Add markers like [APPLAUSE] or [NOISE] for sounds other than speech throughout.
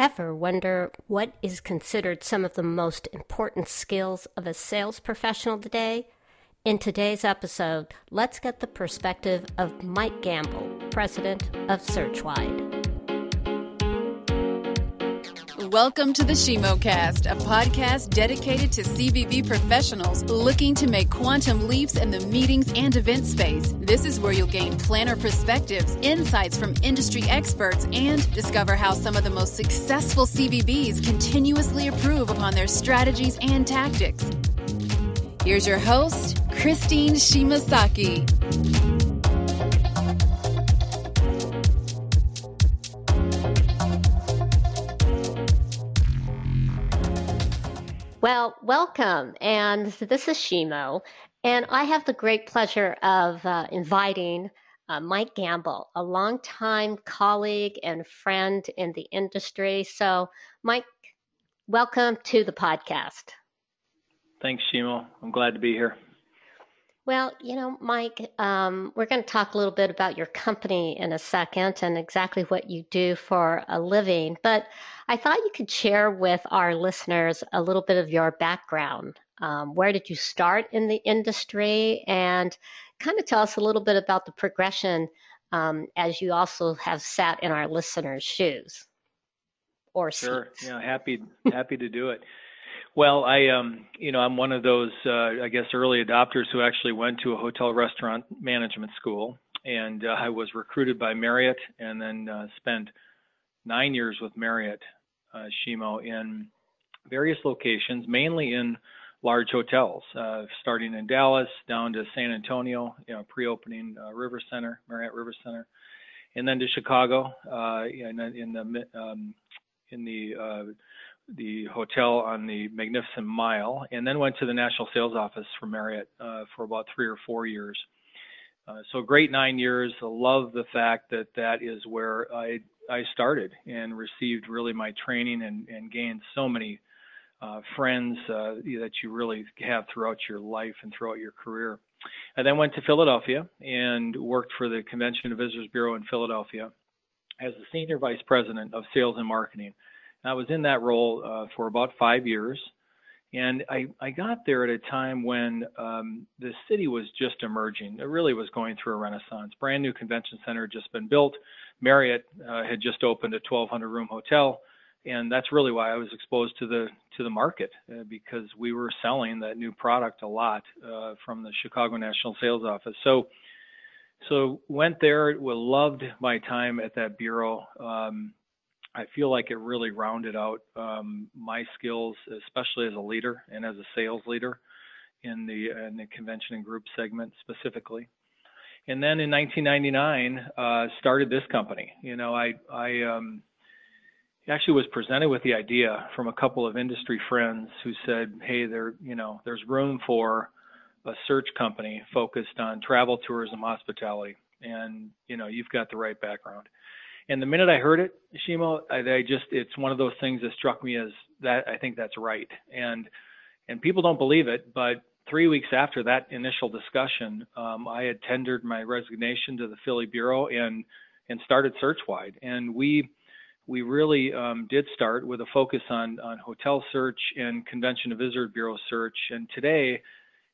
ever wonder what is considered some of the most important skills of a sales professional today? In today's episode, let's get the perspective of Mike Gamble, president of Searchwide. Welcome to the ShimoCast, a podcast dedicated to CVB professionals looking to make quantum leaps in the meetings and event space. This is where you'll gain planner perspectives, insights from industry experts, and discover how some of the most successful CVBs continuously improve upon their strategies and tactics. Here's your host, Christine Shimasaki. Welcome. And this is Shimo. And I have the great pleasure of uh, inviting uh, Mike Gamble, a longtime colleague and friend in the industry. So, Mike, welcome to the podcast. Thanks, Shimo. I'm glad to be here. Well, you know, Mike, um, we're going to talk a little bit about your company in a second and exactly what you do for a living. But I thought you could share with our listeners a little bit of your background. Um, where did you start in the industry? And kind of tell us a little bit about the progression um, as you also have sat in our listeners' shoes or sure. seats. Yeah, happy [LAUGHS] happy to do it. Well, I um, you know, I'm one of those uh, I guess early adopters who actually went to a hotel restaurant management school, and uh, I was recruited by Marriott, and then uh, spent nine years with Marriott, uh, Shimo, in various locations, mainly in large hotels, uh, starting in Dallas down to San Antonio, you know, pre-opening uh, River Center, Marriott River Center, and then to Chicago, uh, in, in the um, in the uh, the hotel on the Magnificent Mile, and then went to the national sales office for Marriott uh, for about three or four years. Uh, so great nine years. I love the fact that that is where I I started and received really my training and, and gained so many uh, friends uh, that you really have throughout your life and throughout your career. I then went to Philadelphia and worked for the Convention and Visitors Bureau in Philadelphia as the senior vice president of sales and marketing. I was in that role uh, for about five years. And I, I got there at a time when um, the city was just emerging. It really was going through a renaissance. Brand new convention center had just been built. Marriott uh, had just opened a 1,200 room hotel, and that's really why I was exposed to the to the market uh, because we were selling that new product a lot uh, from the Chicago National Sales Office. So, so went there. Loved my time at that bureau. Um, I feel like it really rounded out um, my skills, especially as a leader and as a sales leader in the in the convention and group segment specifically. And then in 1999, uh, started this company. You know, I I um, actually was presented with the idea from a couple of industry friends who said, "Hey, there you know there's room for a search company focused on travel, tourism, hospitality, and you know you've got the right background." And the minute I heard it, Shimo, I, I just it's one of those things that struck me as that I think that's right. And and people don't believe it, but three weeks after that initial discussion, um, I had tendered my resignation to the Philly bureau and and started Searchwide. And we we really um, did start with a focus on on hotel search and convention and visitor bureau search. And today,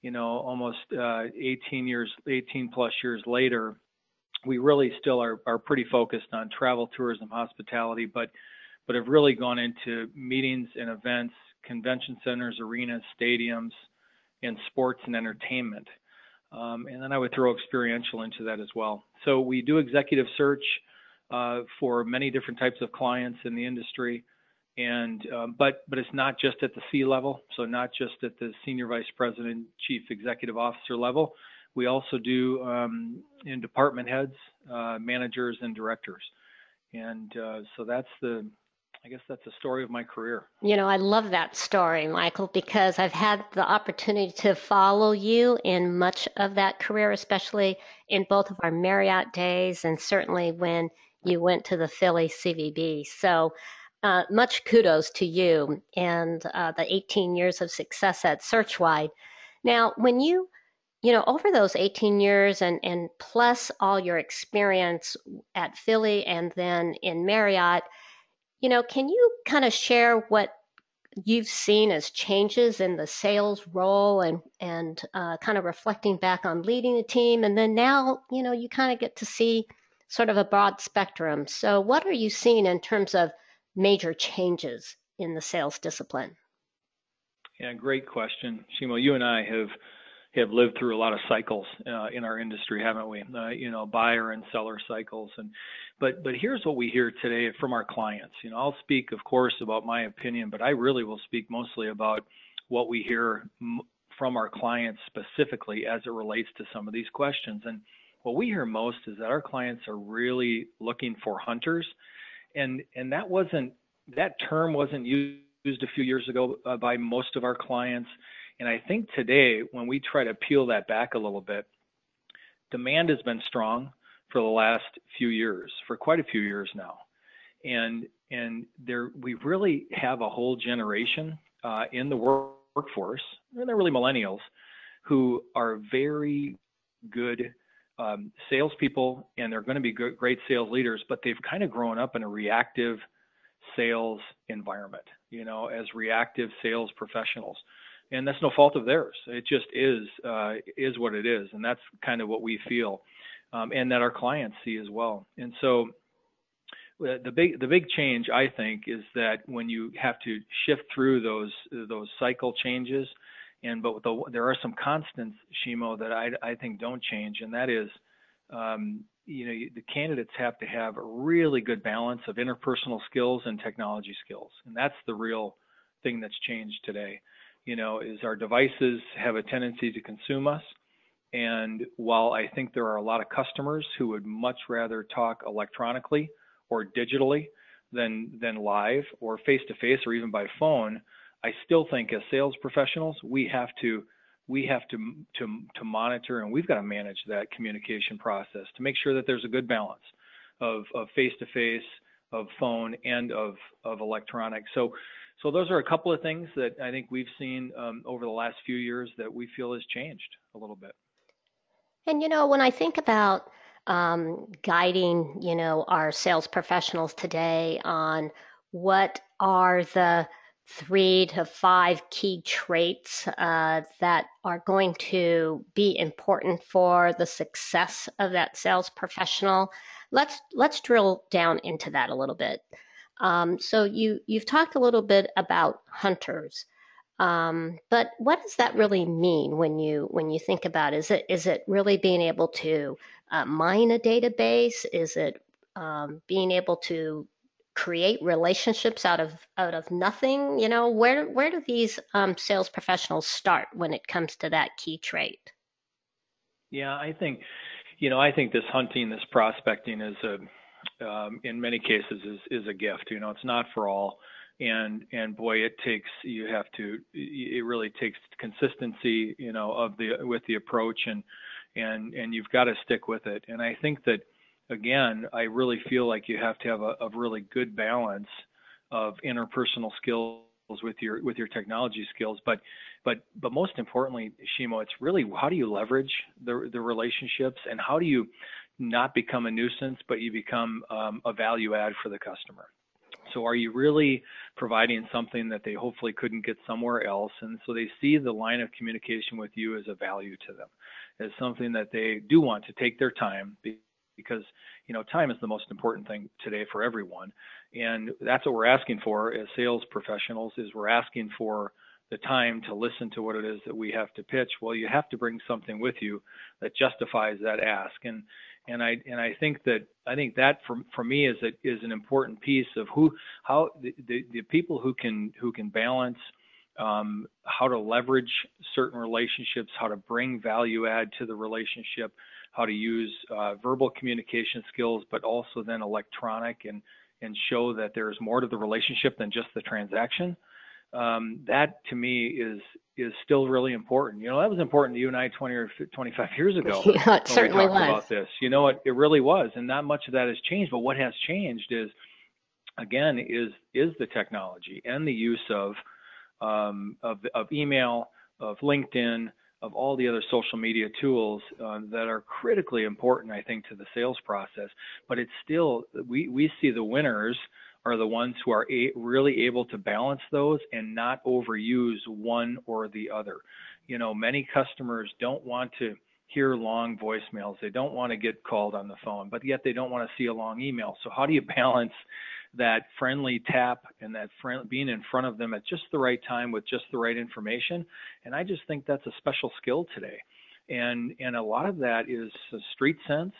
you know, almost uh, 18 years, 18 plus years later, we really still are, are pretty focused on travel, tourism, hospitality, but but have really gone into meetings and events, convention centers, arenas, stadiums, and sports and entertainment. Um, and then I would throw experiential into that as well. So we do executive search uh, for many different types of clients in the industry, and um, but but it's not just at the C level, so not just at the senior vice president, chief executive officer level. We also do um, in department heads, uh, managers, and directors. And uh, so that's the, I guess that's the story of my career. You know, I love that story, Michael, because I've had the opportunity to follow you in much of that career, especially in both of our Marriott days and certainly when you went to the Philly CVB. So, uh, much kudos to you and uh, the 18 years of success at Searchwide. Now, when you you know, over those 18 years and, and plus all your experience at Philly and then in Marriott, you know, can you kind of share what you've seen as changes in the sales role and and uh, kind of reflecting back on leading the team, and then now, you know, you kind of get to see sort of a broad spectrum. So, what are you seeing in terms of major changes in the sales discipline? Yeah, great question, Shimo. You and I have have lived through a lot of cycles uh, in our industry, haven't we? Uh, you know, buyer and seller cycles. And but but here's what we hear today from our clients. You know, I'll speak, of course, about my opinion, but I really will speak mostly about what we hear m- from our clients specifically as it relates to some of these questions. And what we hear most is that our clients are really looking for hunters, and and that wasn't that term wasn't used a few years ago uh, by most of our clients and I think today, when we try to peel that back a little bit, demand has been strong for the last few years, for quite a few years now. And and there we really have a whole generation uh, in the work, workforce, and they're really millennials, who are very good um, salespeople, and they're going to be good, great sales leaders, but they've kind of grown up in a reactive sales environment, you know, as reactive sales professionals and that's no fault of theirs. It just is uh, is what it is, and that's kind of what we feel, um, and that our clients see as well. And so, uh, the big the big change I think is that when you have to shift through those those cycle changes, and but the, there are some constants, Shimo, that I I think don't change, and that is. Um, you know, the candidates have to have a really good balance of interpersonal skills and technology skills, and that's the real thing that's changed today you know, is our devices have a tendency to consume us. And while I think there are a lot of customers who would much rather talk electronically or digitally than than live or face to face or even by phone, I still think as sales professionals we have to we have to to to monitor and we've got to manage that communication process to make sure that there's a good balance of of face to face, of phone, and of of electronic. So so those are a couple of things that I think we've seen um, over the last few years that we feel has changed a little bit. And you know, when I think about um, guiding, you know, our sales professionals today on what are the three to five key traits uh, that are going to be important for the success of that sales professional. Let's let's drill down into that a little bit. Um, so you you've talked a little bit about hunters, um, but what does that really mean when you when you think about it? is it is it really being able to uh, mine a database? Is it um, being able to create relationships out of out of nothing? You know, where where do these um, sales professionals start when it comes to that key trait? Yeah, I think, you know, I think this hunting, this prospecting is a um, in many cases is is a gift. You know, it's not for all, and and boy, it takes you have to. It really takes consistency. You know, of the with the approach and and and you've got to stick with it. And I think that again, I really feel like you have to have a, a really good balance of interpersonal skills with your with your technology skills but but but most importantly shimo it's really how do you leverage the the relationships and how do you not become a nuisance, but you become um, a value add for the customer. So are you really providing something that they hopefully couldn't get somewhere else? And so they see the line of communication with you as a value to them, as something that they do want to take their time because you know time is the most important thing today for everyone. And that's what we're asking for as sales professionals is we're asking for the time to listen to what it is that we have to pitch. Well, you have to bring something with you that justifies that ask. And and I and I think that I think that for for me is a, is an important piece of who how the, the, the people who can who can balance um, how to leverage certain relationships, how to bring value add to the relationship, how to use uh, verbal communication skills, but also then electronic and and show that there is more to the relationship than just the transaction. Um, that to me is is still really important. You know, that was important to you and I 20 or 25 years ago. [LAUGHS] Yeah, it certainly was. About this, you know, it, it really was, and not much of that has changed. But what has changed is, again, is is the technology and the use of um, of, of email, of LinkedIn, of all the other social media tools uh, that are critically important, I think, to the sales process. But it's still we we see the winners are the ones who are a- really able to balance those and not overuse one or the other. You know, many customers don't want to hear long voicemails. They don't want to get called on the phone, but yet they don't want to see a long email. So how do you balance that friendly tap and that friend, being in front of them at just the right time with just the right information? And I just think that's a special skill today. And and a lot of that is street sense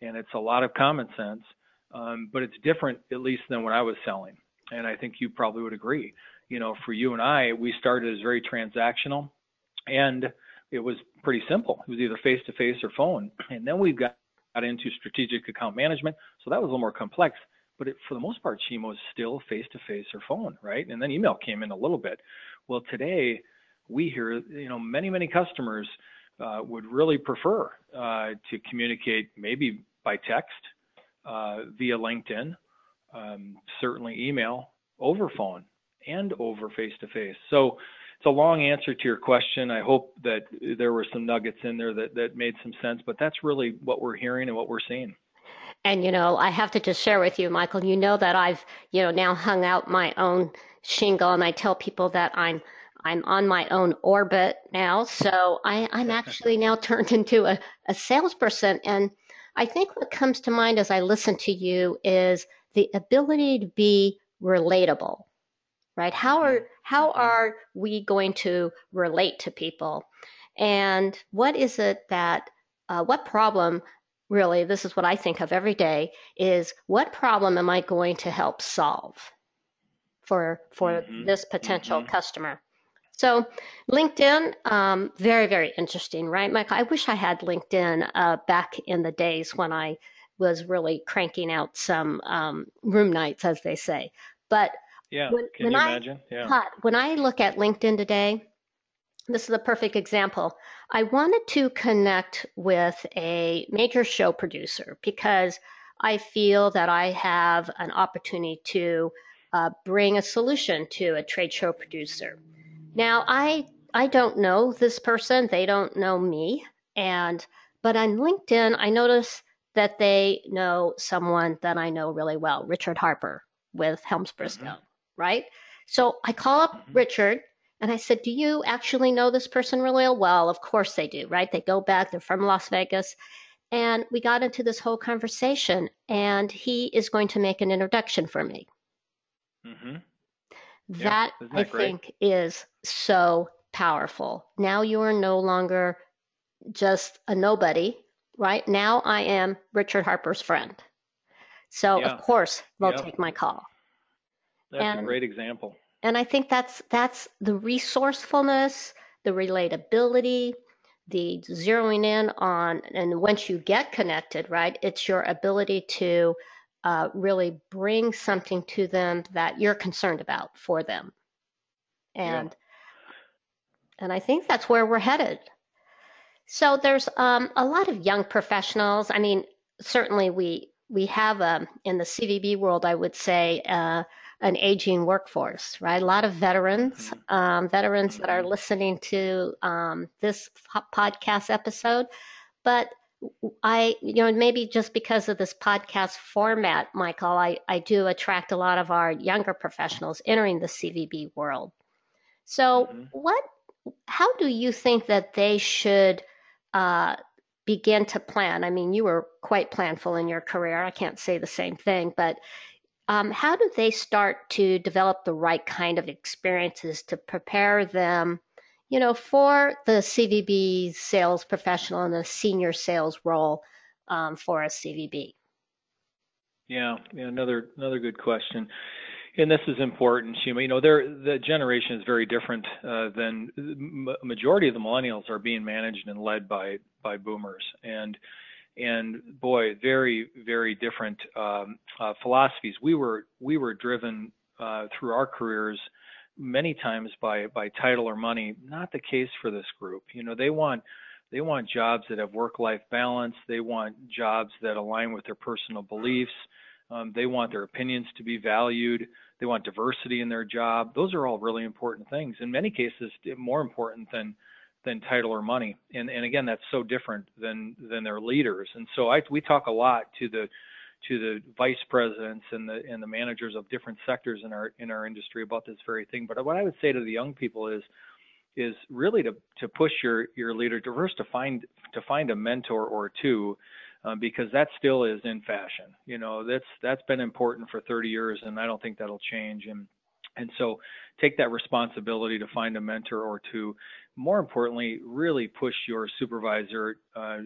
and it's a lot of common sense. Um, but it's different at least than what I was selling. And I think you probably would agree. You know, for you and I, we started as very transactional and it was pretty simple. It was either face to face or phone. And then we got, got into strategic account management. So that was a little more complex. But it, for the most part, Shima was still face to face or phone, right? And then email came in a little bit. Well, today we hear, you know, many, many customers uh, would really prefer uh, to communicate maybe by text, uh, via LinkedIn, um, certainly email, over phone, and over face to face. So it's a long answer to your question. I hope that there were some nuggets in there that, that made some sense, but that's really what we're hearing and what we're seeing. And you know, I have to just share with you, Michael, you know that I've, you know, now hung out my own shingle and I tell people that I'm I'm on my own orbit now. So I, I'm [LAUGHS] actually now turned into a, a salesperson. And I think what comes to mind as I listen to you is the ability to be relatable right? How are how mm-hmm. are we going to relate to people? And what is it that uh, what problem really this is what I think of every day is what problem am I going to help solve for for mm-hmm. this potential mm-hmm. customer? So LinkedIn, um, very, very interesting, right, Mike? I wish I had LinkedIn uh, back in the days when I was really cranking out some um, room nights, as they say. But yeah. When, Can when you I, imagine? Yeah. When I look at LinkedIn today, this is a perfect example. I wanted to connect with a major show producer because I feel that I have an opportunity to uh, bring a solution to a trade show producer. Now, I I don't know this person; they don't know me, and but on LinkedIn, I notice that they know someone that I know really well, Richard Harper with Helms Briscoe. Mm-hmm right? So I call up mm-hmm. Richard and I said, Do you actually know this person really well? Well, of course they do, right? They go back, they're from Las Vegas. And we got into this whole conversation, and he is going to make an introduction for me. Mm-hmm. That, yeah, that I great? think is so powerful. Now you are no longer just a nobody, right? Now I am Richard Harper's friend. So, yeah. of course, they'll yep. take my call. That's and, a great example. And I think that's that's the resourcefulness, the relatability, the zeroing in on, and once you get connected, right, it's your ability to uh, really bring something to them that you're concerned about for them. And yeah. and I think that's where we're headed. So there's um, a lot of young professionals. I mean, certainly we we have um, in the CVB world, I would say. Uh, an aging workforce, right? A lot of veterans, mm-hmm. um, veterans that are mm-hmm. listening to um, this podcast episode. But I, you know, maybe just because of this podcast format, Michael, I, I do attract a lot of our younger professionals entering the CVB world. So, mm-hmm. what, how do you think that they should uh, begin to plan? I mean, you were quite planful in your career. I can't say the same thing, but um, how do they start to develop the right kind of experiences to prepare them, you know, for the CVB sales professional and the senior sales role um, for a CVB? Yeah, yeah, another another good question. And this is important, Shima. You know, the generation is very different uh, than majority of the millennials are being managed and led by by boomers, and and boy, very very different um, uh, philosophies. We were we were driven uh, through our careers many times by by title or money. Not the case for this group. You know, they want they want jobs that have work life balance. They want jobs that align with their personal beliefs. Um, they want their opinions to be valued. They want diversity in their job. Those are all really important things. In many cases, more important than than title or money. And and again, that's so different than than their leaders. And so I we talk a lot to the to the vice presidents and the and the managers of different sectors in our in our industry about this very thing. But what I would say to the young people is is really to to push your your leader to first to find to find a mentor or two um, because that still is in fashion. You know, that's that's been important for 30 years, and I don't think that'll change. And and so take that responsibility to find a mentor or two. More importantly, really push your supervisor uh,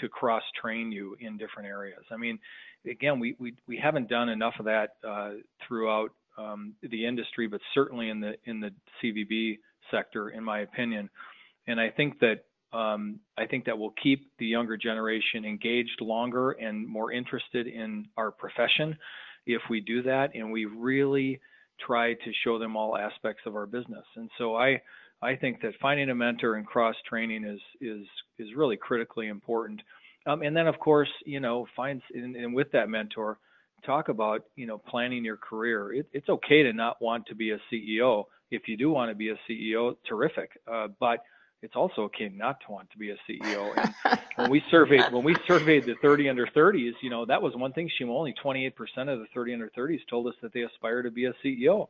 to cross train you in different areas. I mean, again, we we, we haven't done enough of that uh, throughout um, the industry, but certainly in the in the CVB sector, in my opinion. And I think that um, I think that will keep the younger generation engaged longer and more interested in our profession if we do that and we really try to show them all aspects of our business. And so I I think that finding a mentor and cross training is is is really critically important. Um, and then of course, you know, find and, and, with that mentor, talk about you know planning your career. It, it's okay to not want to be a CEO. If you do want to be a CEO, terrific. Uh, but it's also okay not to want to be a CEO. [LAUGHS] And when we surveyed when we surveyed the 30 under 30s, you know that was one thing. She only 28% of the 30 under 30s told us that they aspire to be a CEO.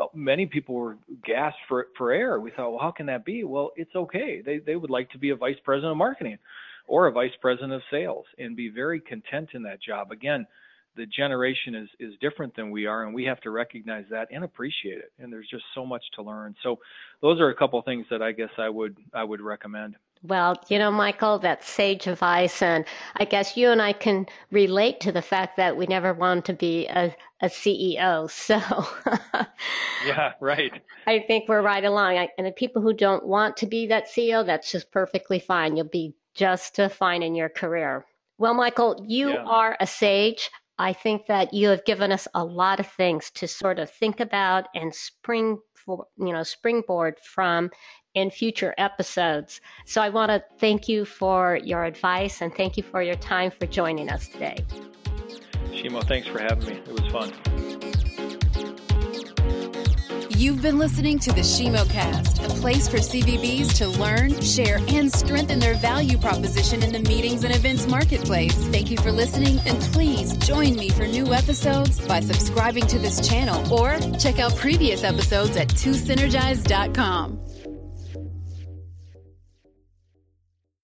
Uh, many people were gasped for for air. We thought, well, how can that be? Well, it's okay. They they would like to be a vice president of marketing or a vice president of sales and be very content in that job. Again, the generation is is different than we are and we have to recognize that and appreciate it and there's just so much to learn so those are a couple of things that i guess i would i would recommend well, you know, Michael, that's sage advice, and I guess you and I can relate to the fact that we never want to be a, a CEO. So, [LAUGHS] yeah, right. I think we're right along. I, and the people who don't want to be that CEO, that's just perfectly fine. You'll be just fine in your career. Well, Michael, you yeah. are a sage. I think that you have given us a lot of things to sort of think about and spring for, you know, springboard from in future episodes. So I want to thank you for your advice and thank you for your time for joining us today. Shimo, thanks for having me. It was fun. You've been listening to the ShimoCast, a place for CVBs to learn, share, and strengthen their value proposition in the meetings and events marketplace. Thank you for listening, and please join me for new episodes by subscribing to this channel or check out previous episodes at 2synergize.com.